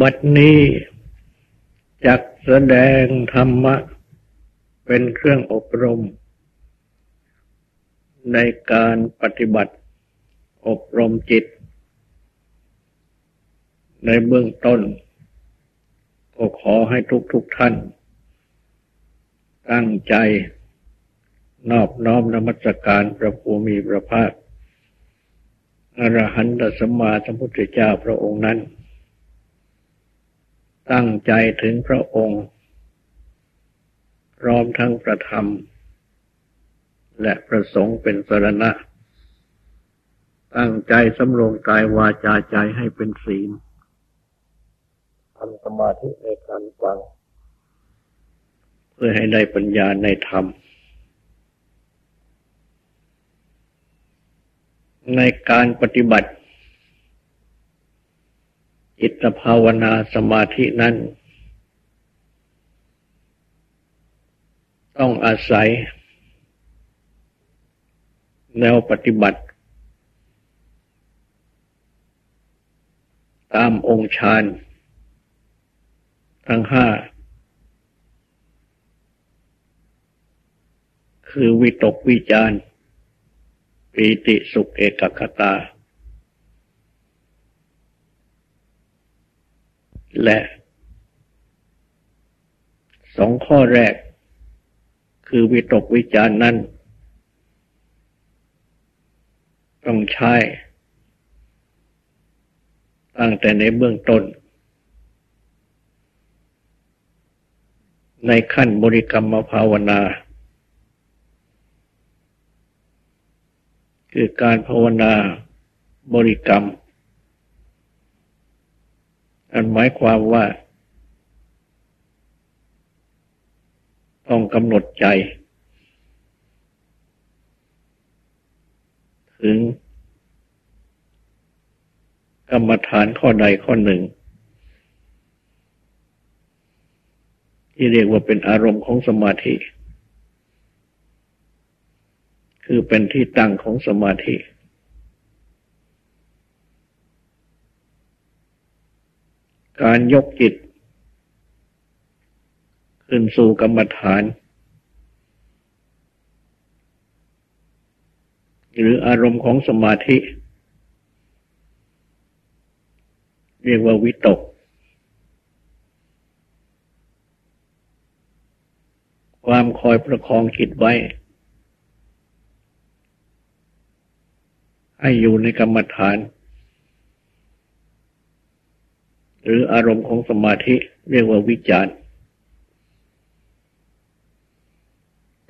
บัดนี้จักแสดงธรรมะ เป็นเครื่องอบรม ในการปฏิบัติอบรมจิต ในเบื้องต้นก็ขอให้ทุกทุกท่าน ตั้งใจ นอบน้อมนมัสการพระภูมิพระภาคอรหันตสัมมาสัมพุทธเจ้าพระองค์นั้น ตั้งใจถึงพระองค์พร้อมทั้งประธรรม และประสงค์เป็นสรณะ ตั้งใจสำรวมกายวาจาใจให้เป็นศีลทำสมาธิในการฟัง เพื่อให้ได้ปัญญาในธรรม ในการปฏิบัติ จิตภาวนาสมาธินั้น ต้องอาศัย แนวปฏิบัติ ตามองค์ฌานทั้งห้า คือวิตกวิจารปีติสุขเอกคตา และสองข้อแรก คือวิตกวิจารนั้น ต้องใช้ ตั้งแต่ในเบื้องต้น ในขั้นบริกรรมภาวนา คือการภาวนาบริกรรม อันหมายความว่า ต้องกำหนดใจ ถึง กรรมฐานข้อใดข้อหนึ่ง ที่เรียกว่าเป็นอารมณ์ของสมาธิ คือเป็นที่ตั้งของสมาธิ การยกจิต ขึ้นสู่กรรมฐาน หรืออารมณ์ของสมาธิ เรียกว่าวิตก ความคอยประคองจิตไว้ ให้อยู่ในกรรมฐาน หรืออารมณ์ของสมาธิเรียกว่าวิจารณ์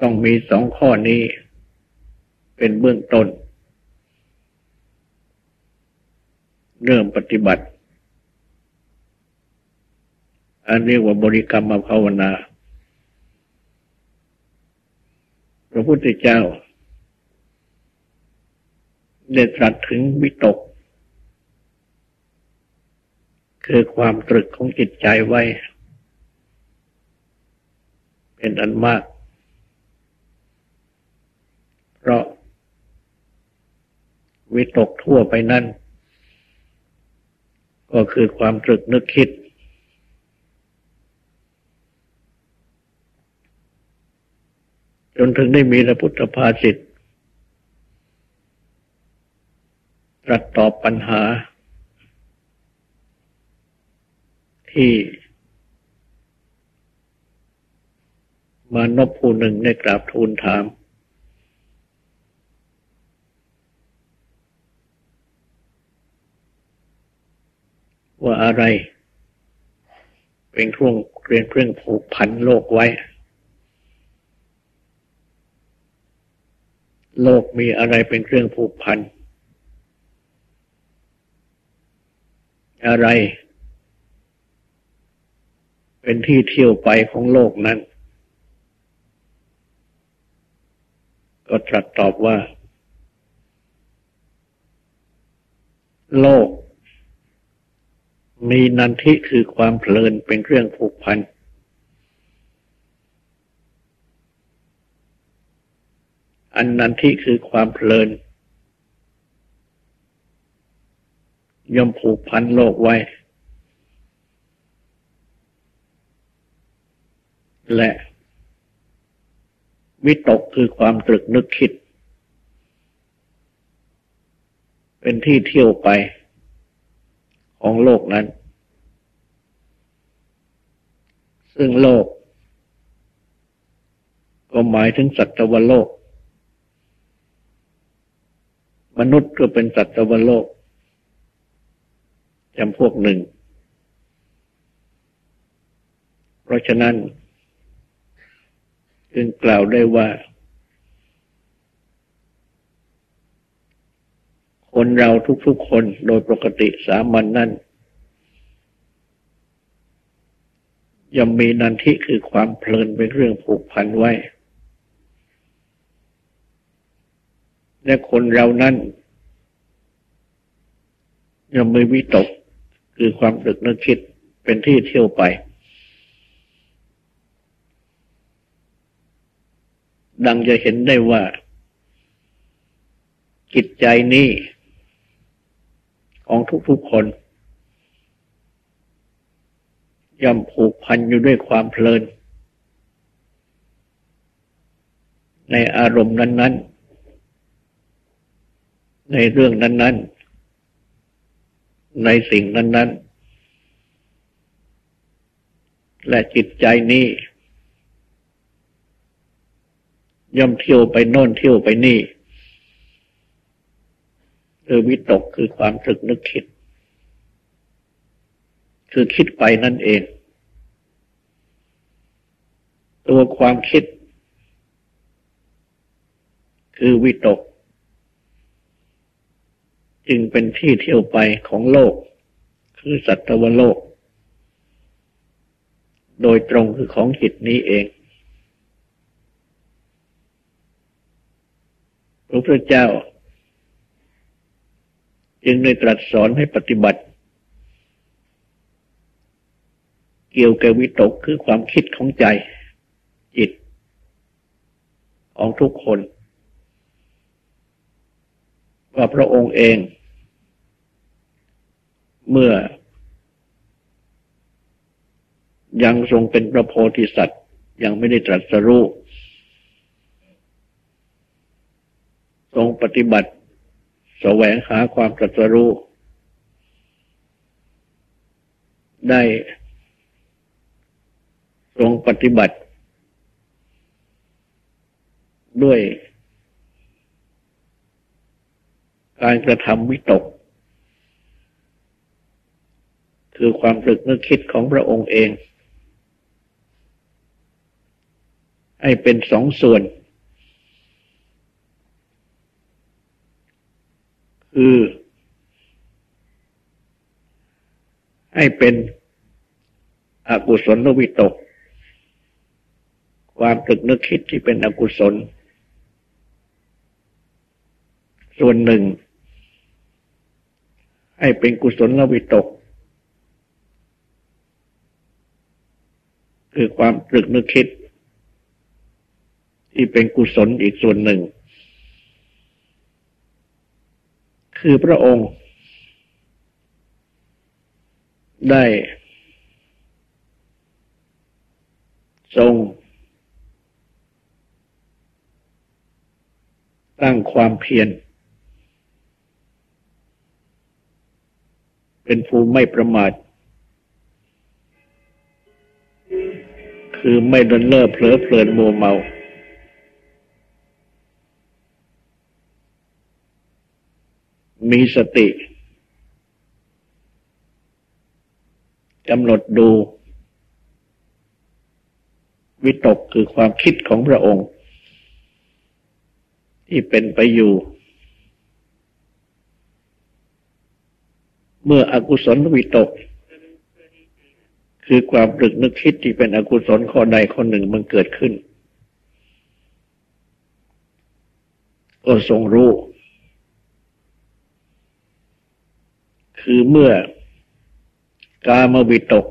ต้องมีสองข้อนี้ เป็นเบื้องต้น เริ่มปฏิบัติ อันเรียกว่าบริกรรมภาวนา พระพุทธเจ้า ได้ตรัสถึงวิตก คือความตรึกของจิตใจไว้ เป็นอันมาก เพราะ วิตกทั่วไปนั่น ก็คือความตรึกนึกคิด จนถึงได้มีพระพุทธภาษิตตรัสตอบปัญหา ที่มานพผู้หนึ่งได้กราบทูลถาม ว่าอะไร เป็นเครื่องเรียนเครื่องผูกพันโลกไว้ โลกมีอะไรเป็นเครื่องผูกพัน อะไร เป็นที่เที่ยวไปของโลกนั้น ก็ตรัสตอบว่า โลก มีนันทิคือความเพลินเป็นเครื่องผูกพันอันนันทิคือความเพลิน ย่อมผูกพันโลกไว้ และวิตกคือความตรึกนึกคิด เป็นที่เที่ยวไปของโลกนั้น ซึ่งโลก ก็หมายถึงสัตวโลก มนุษย์ก็เป็นสัตวโลกจำพวกหนึ่ง เพราะฉะนั้น จึงกล่าวได้ว่า คนเราทุกๆคนโดยปกติสามัญนนั้นย่อมมีนันทิคือความเพลินเป็นเรื่องผูกพันไว้ และคนเรานั้นย่อมมีวิตกคือความตึกนึกคิดเป็นที่เที่ยวไป ดังจะเห็นได้ว่า จิตใจนี้ของทุกๆคนย่อมผูกพันอยู่ด้วยความเพลิน ในอารมณ์นั้น ๆ ในเรื่องนั้น ๆ ในสิ่งนั้น ๆ และจิตใจนี้ ย่อมเที่ยวไปโน่นเที่ยวไปนี่เออวิตกคือความตรึกนึกคิด คือคิดไปนั่นเอง ตัวความคิด คือวิตก จึงเป็นที่เที่ยวไปของโลก คือสัตวโลก โดยตรงคือของจิตนี้เองพ ระพุทธเจ้า จึงได้ตรัสสอนให้ปฏิบัติ เกี่ยวกับวิตกคือความคิดของใจ จิต ของทุกคน ว่าพระองค์เอง เมื่อ ยังทรงเป็นพระโพธิสัตว์ ยังไม่ได้ตรัสรู้ ทรงปฏิบัติแสวงหาความตรัสรู้ ได้ทรงปฏิบัติ ด้วยการกระทำวิตก คือความตรึกนึกคิดของพระองค์เอง ให้เป็นสองส่วน คือ ให้เป็นอกุศลวิตก ความตึกนึกคิดที่เป็นอกุศล ส่วนหนึ่ง ให้เป็นกุศลวิตก คือความตรึกนึกคิด ที่เป็นกุศลอีกส่วนหนึ่ง คือพระองค์ ได้ ทรง ตั้งความเพียรเป็นภูมิไม่ประมาท คือไม่ดนเล่อเผลอเพลินมัวเมา มีสติกำหนดดู วิตกคือความคิดของพระองค์ ที่เป็นไปอยู่ เมื่ออกุศลวิตก คือความตรึกนึกคิดที่เป็นอกุศลข้อใดข้อหนึ่งมันเกิดขึ้น ก็ทรงรู้ คือเมื่อกามวิตก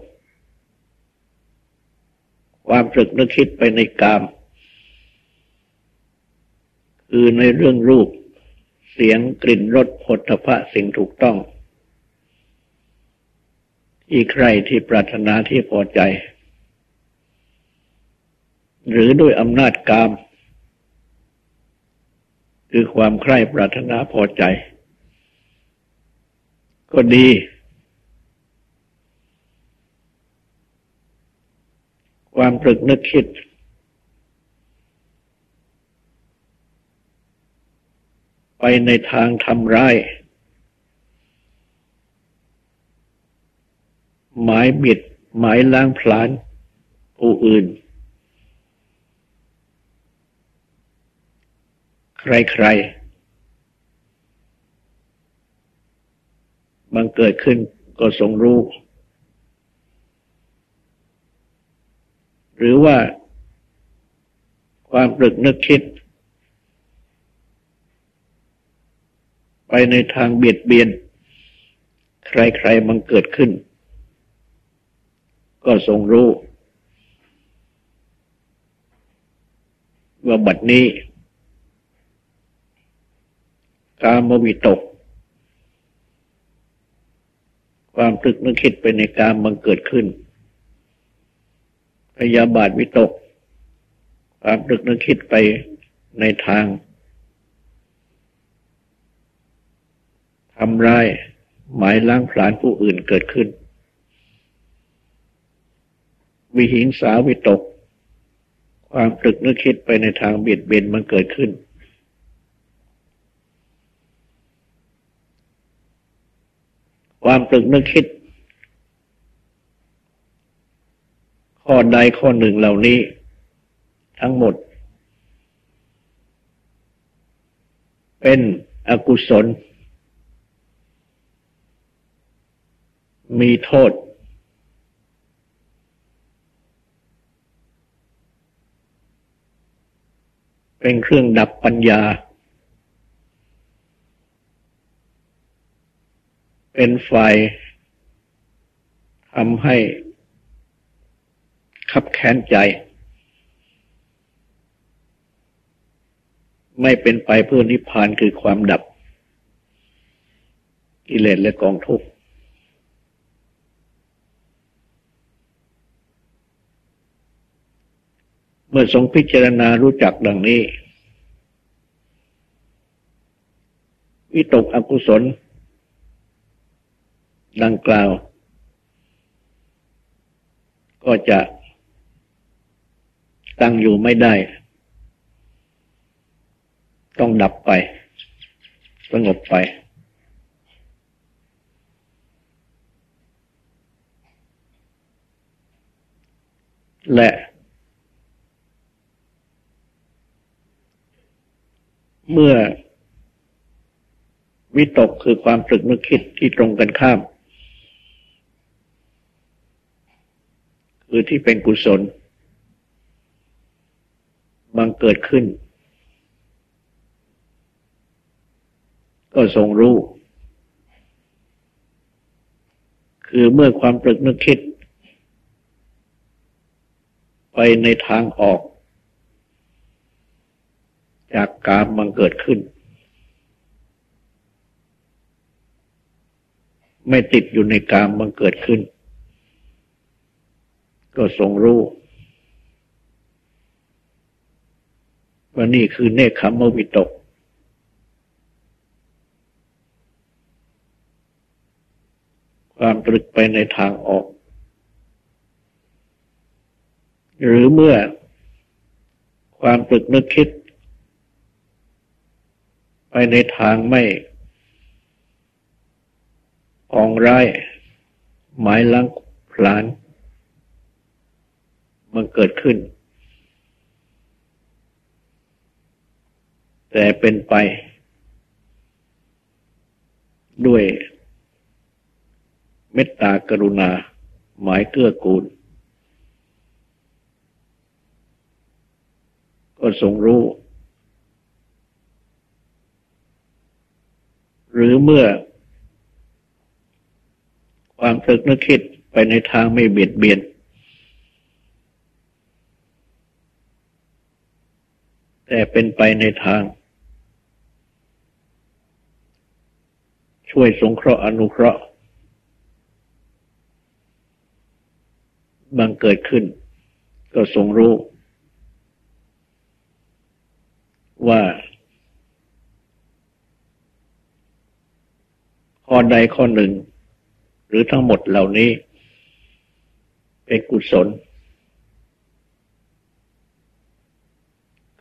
ความตรึกนึกคิดไปในกาม คือในเรื่องรูป เสียงกลิ่นรสผลพะสิ่งถูกต้องที่ใครที่ปรารถนาที่พอใจ หรือด้วยอำนาจกาม คือความใคร่ปรารถนาพอใจ ก็ดี ความตรึกนึกคิด ไปในทางทำร้าย หมายบิด หมายล้างผลาญผู้อื่น ใครๆ บังเกิดขึ้นก็ทรงรู้ หรือว่าความปรึกนึกคิด ไปในทางเบียดเบียน ใครๆมันเกิดขึ้น ก็ทรงรู้ว่าบัดนี้ การมวิตก ความตึกนึกคิดไปในกามมันเกิดขึ้น พยาบาทวิตก ความตึกนึกคิดไปในทางทำร้ายหมายล้างผลาญผู้อื่นเกิดขึ้น วิหิงสาวิตก ความตึกนึกคิดไปในทางเบียดเบียนมันเกิดขึ้น ความตรึกนึกคิด ข้อใดข้อหนึ่งเหล่านี้ ทั้งหมด เป็นอกุศล มีโทษ เป็นเครื่องดับปัญญา เป็นฝ่ายทำให้ขับแค้นใจ ไม่เป็นไปเพื่อนิพพานคือความดับ กิเลสและกองทุกข์เมื่อทรงพิจารณารู้จักดังนี้ วิตกอกุศล ดังกล่าว ก็จะตั้งอยู่ไม่ได้ ต้องดับไป สงบไป และเมื่อวิตกคือความตรึกนึกคิดที่ตรงกันข้าม คือที่เป็นกุศลบังเกิดขึ้น ก็ทรงรู้ คือเมื่อความตรึกนึกคิด ไปในทางออก จากกามมันเกิดขึ้น ไม่ติดอยู่ในกามมันเกิดขึ้น ก็ทรงรู้ว่านี่คือเนคขมวิตก ความตรึกไปในทางออก หรือเมื่อความตรึกนึกคิด ไปในทางไม่อองร้ายหมายลังพลาน มันเกิดขึ้น แต่เป็นไป ด้วยเมตตากรุณา หมายเกื้อกูล ก็ทรงรู้ หรือเมื่อ ความตึกนึกคิดไปในทางไม่เบียดเบียน แต่เป็นไปในทาง ช่วยสงเคราะห์อนุเคราะห์บังเกิดขึ้น ก็ทรงรู้ ว่า ข้อใดข้อหนึ่ง หรือทั้งหมดเหล่านี้ เป็นกุศล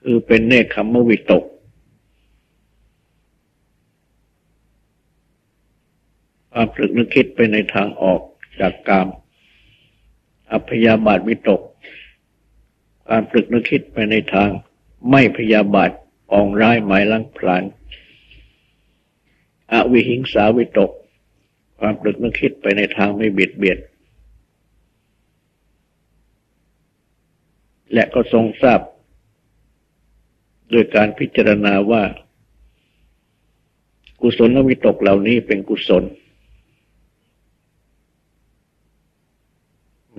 คือเป็นเนคขมวิตก ความตรึกนึกคิดไปในทางออกจากกาม อัพยาบาทวิตก ความตรึกนึกคิดไปในทาง ไม่พยาบาทปองร้ายหมายลังพลาน อวิหิงสาวิตก ความตรึกนึกคิดไปในทางไม่เบียดเบียนและก็ทรงทราบ โดยการพิจารณาว่า กุศลวิตกเหล่านี้เป็นกุศล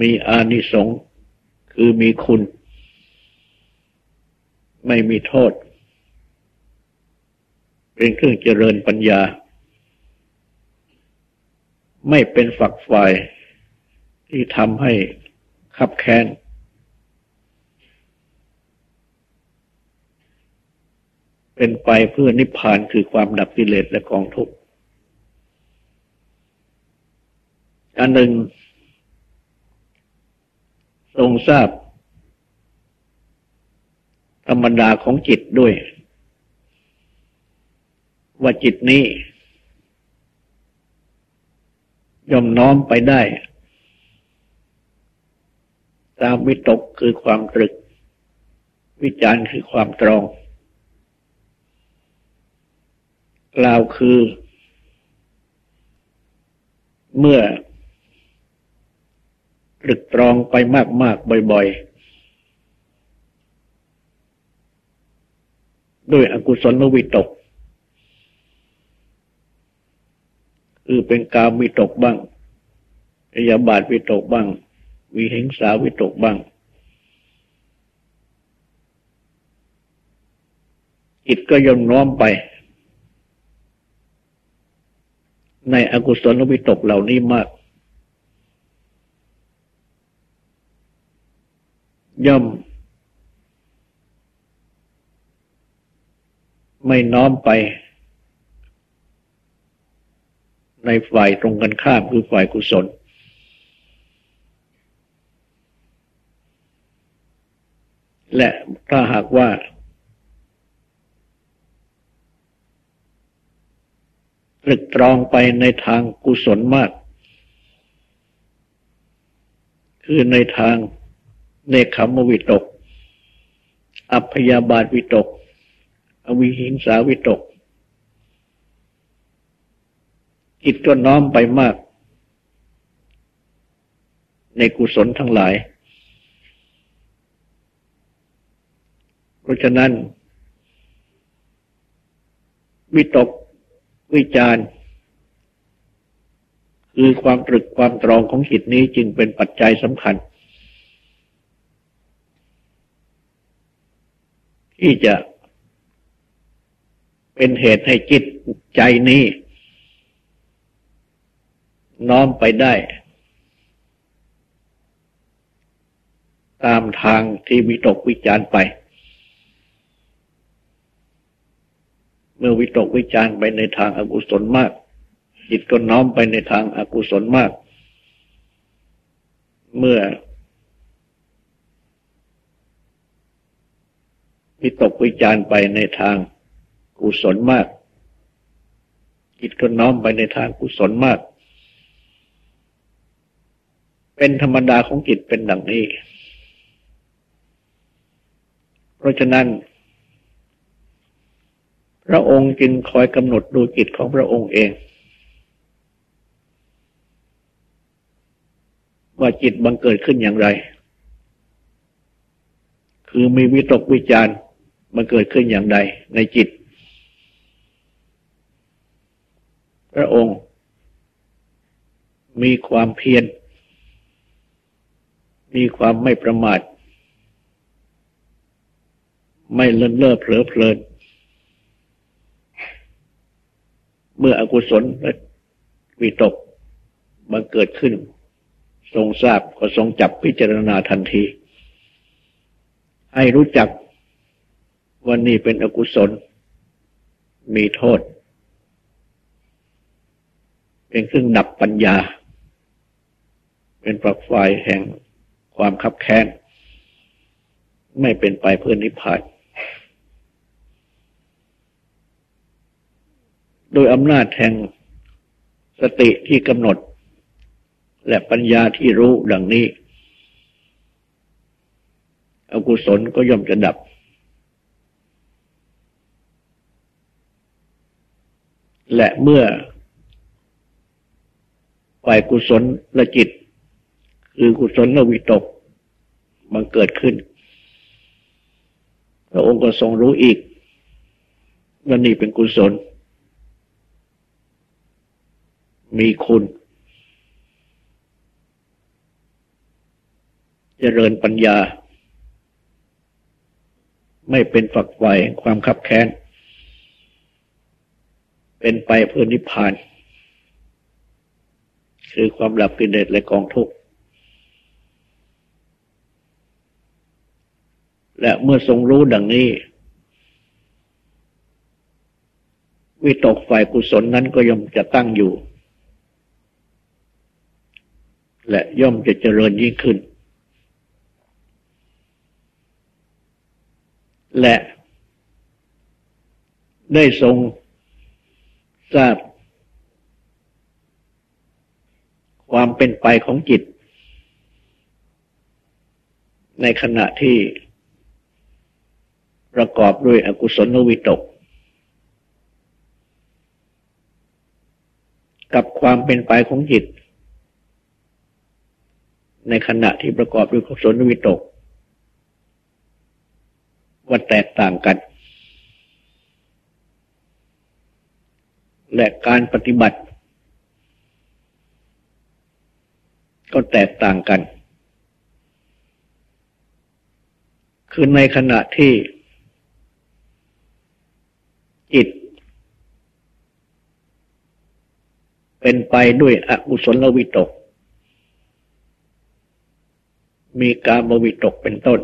มีอานิสงส์คือมีคุณ ไม่มีโทษ เป็นเครื่องเจริญปัญญา ไม่เป็นฝักฝ่ายที่ทำให้ขับแค้น เป็นไปเพื่อนิพพานคือความดับกิเลสและกองทุกข์อันหนึ่ง ทรงทราบ ธรรมดาของจิตด้วย ว่าจิตนี้ย่อมน้อมไปได้ ตามวิตกคือความตรึก วิจารณ์คือความตรอง กล่าวคือ เมื่อตรึกตรองไปมาก ๆ บ่อย ๆ ด้วยอกุศลวิตก คือเป็นกามวิตกบ้างพยาบาทวิตกบ้าง วิหิงสาวิตกบ้างจิตก็ย่อมน้อมไป ในอกุศลวิตกเหล่านี้มาก ย่อม ไม่น้อมไป ในฝ่ายตรงกันข้ามคือฝ่ายกุศล และถ้าหากว่า ตรึกตรองไปในทางกุศลมาก คือในทางเนคขมวิตก อัพยาบาทวิตก อวิหิงสาวิตก จิตก็น้อมไปมาก ในกุศลทั้งหลาย เพราะฉะนั้น วิตก วิจารคือความตรึกความตรองของจิตนี้จึงเป็นปัจจัยสำคัญ ที่จะเป็นเหตุให้จิตใจนี้ น้อมไปได้ ตามทางที่วิตกวิจารไป เมื่อวิตกวิจารไปในทางอากุศลมาก จิตก็น้อมไปในทางอากุศลมาก เมื่อวิตกวิจารไปในทางกุศลมาก จิตก็น้อมไปในทางกุศลมาก เป็นธรรมดาของจิตเป็นดังนี้ เพราะฉะนั้น พระองค์จึงคอยกำหนดดูจิตของพระองค์เอง ว่าจิตบังเกิดขึ้นอย่างไร คือมีวิตกวิจารณ์มันเกิดขึ้นอย่างใดในจิต พระองค์ มีความเพียรมีความไม่ประมาท ไม่เลินเล่อเผลอเพลิน เมื่ออกุศลวิตกมันเกิดขึ้น ทรงทราบก็ทรงจับพิจารณาทันที ให้รู้จักวันนี้เป็นอกุศล มีโทษ เป็นเครื่องดับปัญญา เป็นปลักไฟแห่งความคับแค้น ไม่เป็นไปเพื่อนิพพาน โดยอำนาจแห่งสติที่กำหนด และปัญญาที่รู้ดังนี้อกุศลก็ย่อมจะดับ และเมื่อฝ่ายกุศลละจิต คือกุศลละวิตก มันเกิดขึ้นพระองค์ก็ทรงรู้อีกว่านี่เป็นกุศล มีคุณเจริญปัญญา ไม่เป็นฝักใฝ่ความขับแค้น เป็นไปเพื่อนิพพาน คือความหลับกิเลสและกองทุกข์และเมื่อทรงรู้ดังนี้ วิตกฝ่ายกุศลนั้นก็ย่อมจะตั้งอยู่ และย่อมจะเจริญยิ่งขึ้น และได้ทรงทราบ ความเป็นไปของจิต ในขณะที่ประกอบด้วยอกุศลวิตก กับความเป็นไปของจิต ในขณะที่ประกอบด้วยกุศลวิตกว่าแตกต่างกัน และการปฏิบัติ ก็แตกต่างกัน คือในขณะที่ จิต เป็นไปด้วยอกุศลวิตก มีการมวิตกเป็นต้น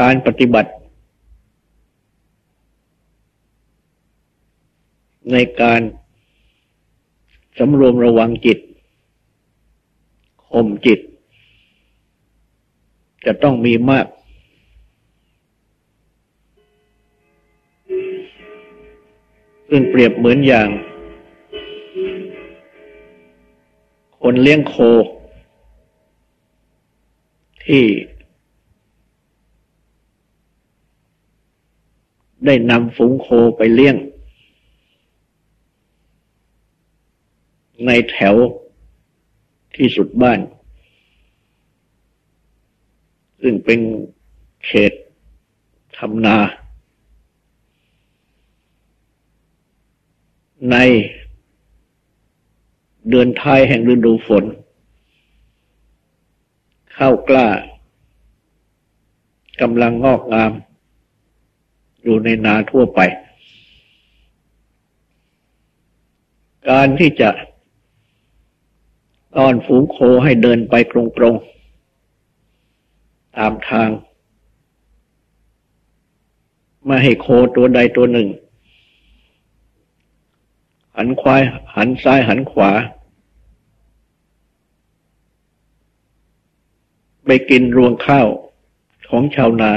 การปฏิบัติ ในการสำรวมระวังจิตข่มจิต จะต้องมีมากซึ่งเปรียบเหมือนอย่าง คนเลี้ยงโค ที่ได้นำฝูงโคไปเลี้ยง ในแถวที่สุดบ้าน ซึ่งเป็นเขตทำนา ใน เดือนท้ายแห่งฤดูฝน ข้าวกล้ากำลังงอกงาม อยู่ในนาทั่วไป การที่จะต้อนฝูงโคให้เดินไปตรงๆ ตามทางมาให้โคตัวใดตัวหนึ่ง หันควาย หันซ้ายหันขวา ไปกินรวงข้าวของชาวนา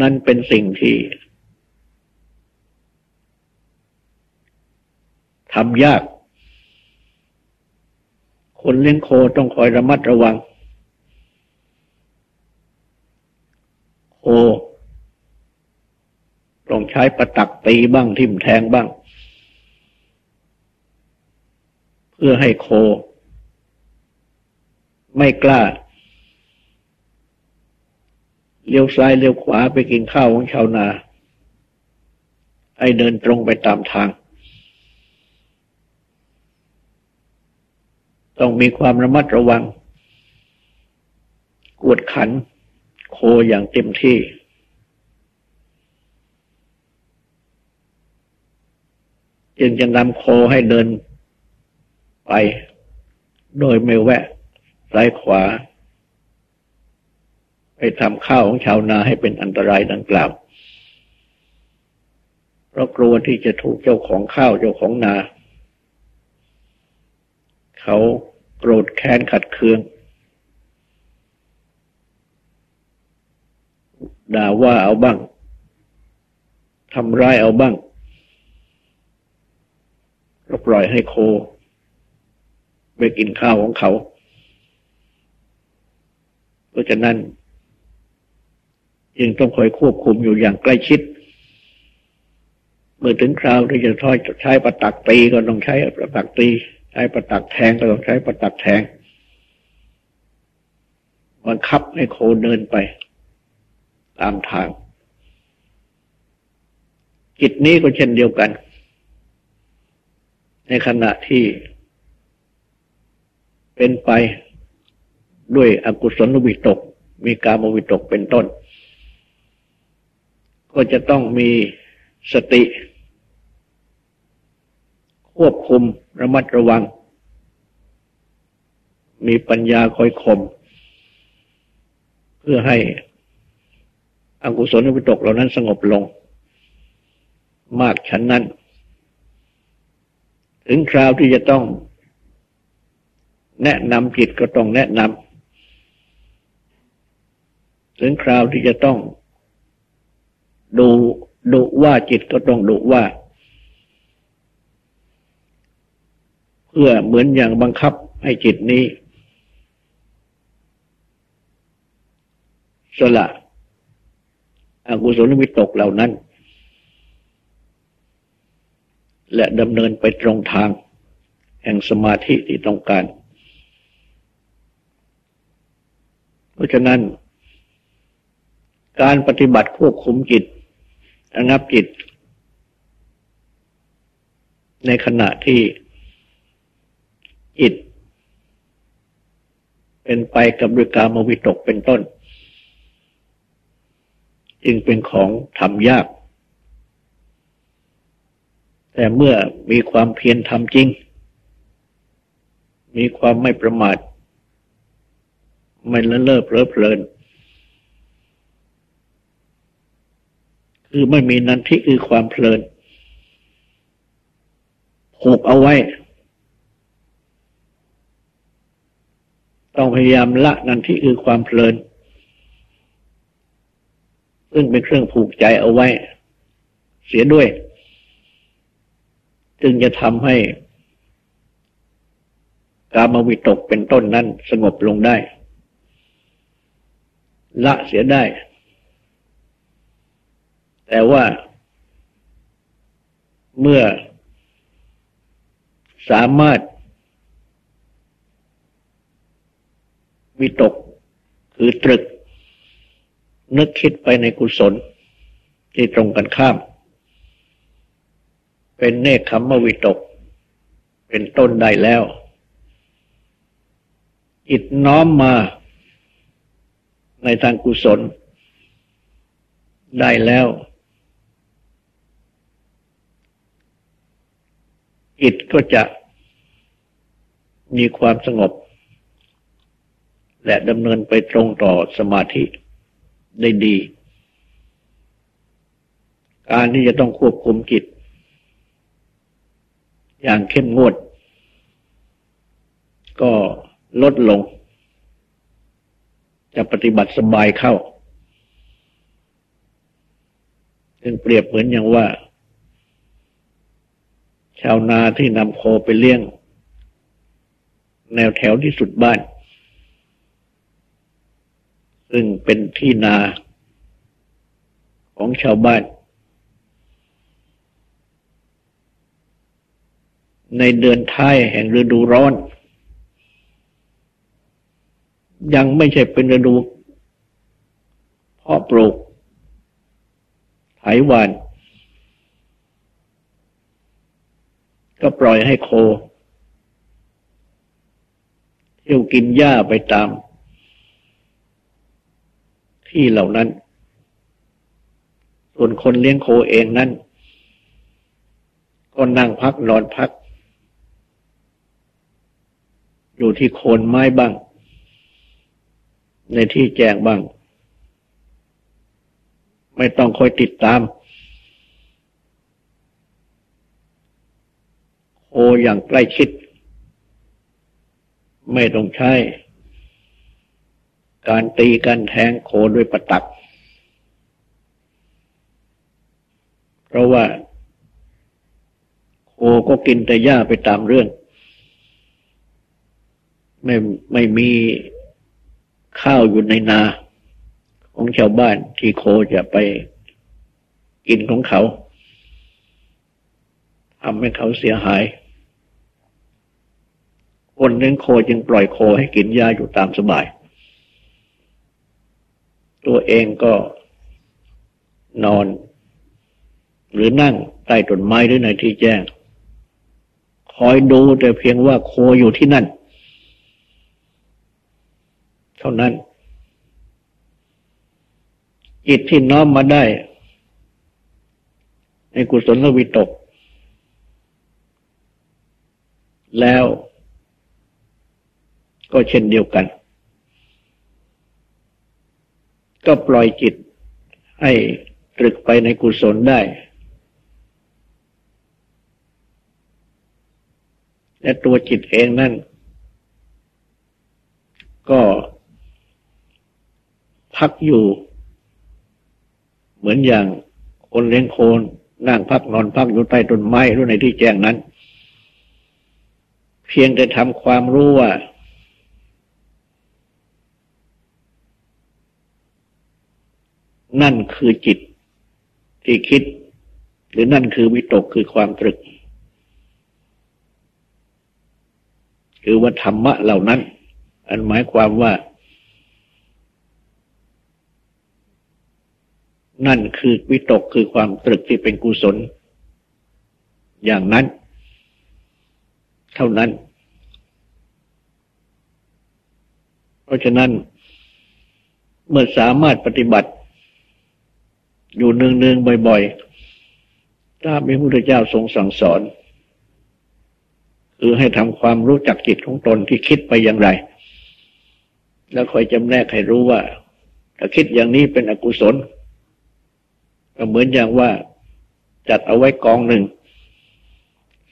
นั่นเป็นสิ่งที่ทำยาก คนเลี้ยงโคต้องคอยระมัดระวัง โค ต้องใช้ประตักตีบ้างทิ่มแทงบ้าง เพื่อให้โค ไม่กล้าเลี้ยวซ้ายเลี้ยวขวาไปกินข้าวของชาวนาให้เดินตรงไปตามทาง ต้องมีความระมัดระวัง กวดขัน โคอย่างเต็มที่ จึงจะนำโคให้เดินไป โดยไม่แวะซ้ายขวา ไปทำข้าวของชาวนาให้เป็นอันตรายดังกล่าว เพราะกลัวที่จะถูกเจ้าของข้าวเจ้าของนา เขาโกรธแค้นขัดเคืองด่าว่าเอาบ้างทำร้ายเอาบ้าง ก็ปล่อยให้โคไปกินข้าวของเขา เพราะฉะนั้นยังต้องคอยควบคุมอยู่อย่างใกล้ชิด เมื่อถึงคราวที่จะทอยใช้ประตักตีก็ต้องใช้ประตักตี ใช้ประตักแทงก็ต้องใช้ประตักแทงบังคับให้โคเดินไป ตามทาง จิตนี้ก็เช่นเดียวกัน ในขณะที่เป็นไปด้วยอกุศลวิตก มีกามวิตกเป็นต้น ก็จะต้องมีสติ ควบคุมระมัดระวัง มีปัญญาคอยข่มเพื่อให้อกุศลวิตกเหล่านั้นสงบลง มากฉันนั้น ถึงคราวที่จะต้อง แนะนำจิตก็ต้องแนะนำถึงคราวที่จะต้อง ดูดูว่าจิตก็ต้องดูว่า เพื่อเหมือนอย่างบังคับให้จิตนี้ สละอกุศลวิตกเหล่านั้น และดำเนินไปตรงทาง แห่งสมาธิที่ต้องการ เพราะฉะนั้น การปฏิบัติควบคุมจิตระงับจิต ในขณะที่จิต เป็นไปกับด้วยกามวิตกเป็นต้น จึงเป็นของทำยาก แต่เมื่อมีความเพียรทำจริง มีความไม่ประมาท ไม่ละเลิกเพลิดเพลิน คือไม่มีนันทิคือความเพลินผูกเอาไว้ ต้องพยายามละนันทิคือความเพลิน ซึ่งเป็นเครื่องผูกใจเอาไว้ เสียด้วย จึงจะทำให้กามวิตกเป็นต้นนั้นสงบลงได้ ละเสียได้ แต่ว่าเมื่อสามารถ วิตกคือตรึก นึกคิดไปในกุศลที่ตรงกันข้าม เป็นเนคขมวิตก เป็นต้นได้แล้ว จิตน้อมมาในทางกุศล ได้แล้ว จิตก็จะมีความสงบ และดำเนินไปตรงต่อสมาธิได้ดี การที่จะต้องควบคุมจิต อย่างเข้มงวด ก็ลดลง จะปฏิบัติสบายเข้าจึงเปรียบเหมือนอย่างว่า ชาวนาที่นำโคไปเลี้ยง แนวแถวที่สุดบ้าน ซึ่งเป็นที่นาของชาวบ้าน ในเดือนท้ายแห่งฤดูร้อน ยังไม่ใช่เป็นฤดูเพาะปลูกไถหวาน ก็ปล่อยให้โค เที่ยวกินหญ้าไปตาม ที่เหล่านั้น ส่วนคนเลี้ยงโคเองนั้น ก็นั่งพักนอนพัก อยู่ที่โคนไม้บ้าง ในที่แจ้งบ้าง ไม่ต้องคอยติดตาม โคอย่างใกล้ชิด ไม่ต้องใช้ การตีการแทงโคด้วยประตัก เพราะว่าโคก็กินแต่หญ้าไปตามเรื่อง ไม่ไม่มีข้าวอยู่ในนา ของชาวบ้านที่โคจะไปกินของเขาทำให้เขาเสียหาย คนเลี้ยงโคจึงปล่อยโคให้กินหญ้าอยู่ตามสบาย ตัวเองก็นอน หรือนั่งใต้ต้นไม้หรือในที่แจ้ง คอยดูแต่เพียงว่าโคอยู่ที่นั่น เท่านั้น จิตที่น้อมมาได้ ในกุศลวิตก แล้วก็เช่นเดียวกัน ก็ปล่อยจิตให้ตรึกไปในกุศลได้ และตัวจิตเองนั่น ก็ พักอยู่ เหมือนอย่างคนเลี้ยงโคนนั่งพักนอนพักอยู่ใต้ต้นไม้หรือในที่แจ้งนั้น เพียงแต่ทำความรู้ว่า นั่นคือจิตที่คิด หรือนั่นคือวิตกคือความตรึก คือว่าธรรมะเหล่านั้น อันหมายความว่า นั่นคือวิตกคือความตรึกที่เป็นกุศล อย่างนั้น เท่านั้น เพราะฉะนั้น เมื่อสามารถปฏิบัติ อยู่เนืองๆบ่อยๆตามที่พระพุทธเจ้าทรงสั่งสอนคือให้ทำความรู้จักจิตของตนที่คิดไปอย่างไร แล้วคอยจำแนกให้รู้ว่า ถ้าคิดอย่างนี้เป็นอกุศล ก็เหมือนอย่างว่าจัดเอาไว้กองหนึ่ง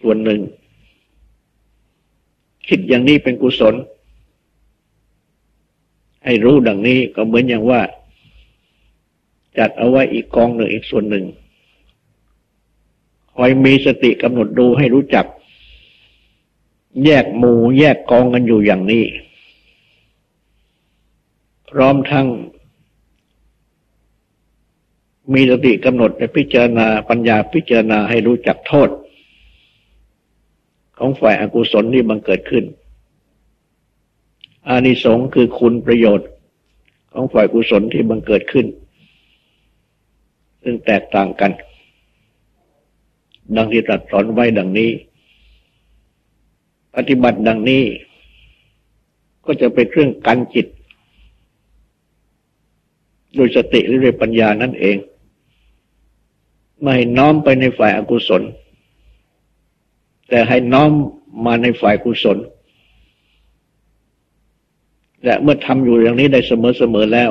ส่วนหนึ่ง คิดอย่างนี้เป็นกุศล ให้รู้ดังนี้ก็เหมือนอย่างว่า จัดเอาไว้อีกกองหนึ่งอีกส่วนหนึ่งคอยมีสติกำหนดดูให้รู้จัก แยกหมู่แยกกองกันอยู่อย่างนี้ พร้อมทั้ง มีสติกำหนดในพิจารณาปัญญาพิจารณาให้รู้จักโทษ ของฝ่ายอากุศลที่บังเกิดขึ้น อานิสงส์คือคุณประโยชน์ของฝ่ายกุศลที่บังเกิดขึ้น ซึ่งแตกต่างกัน ดังที่ตรัสสอนไว้ดังนี้ ปฏิบัติดังนี้ ก็จะเป็นเครื่องกันจิต โดยสติหรือด้วยปัญญานั่นเอง ไม่น้อมไปในฝ่ายอากุศล แต่ให้น้อมมาในฝ่ายกุศล และเมื่อทำอยู่อย่างนี้ได้เสมอๆแล้ว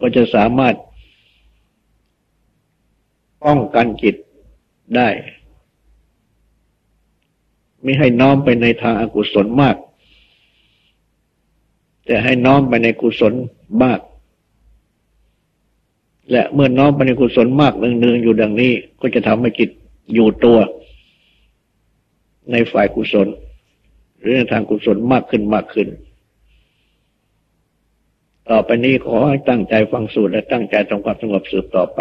ก็จะสามารถป้องกันจิตได้ ไม่ให้น้อมไปในทางอากุศลมาก แต่ให้น้อมไปในกุศลมาก และเมื่อน้อมไปในกุศลมากเนืองๆอยู่ดังนี้ ก็จะทำให้จิตอยู่ตัว ในฝ่ายกุศล หรือในทางกุศลมากขึ้นมากขึ้น ต่อไปนี้ขอให้ตั้งใจฟังสูตรและตั้งใจทำความสงบสืบต่อไป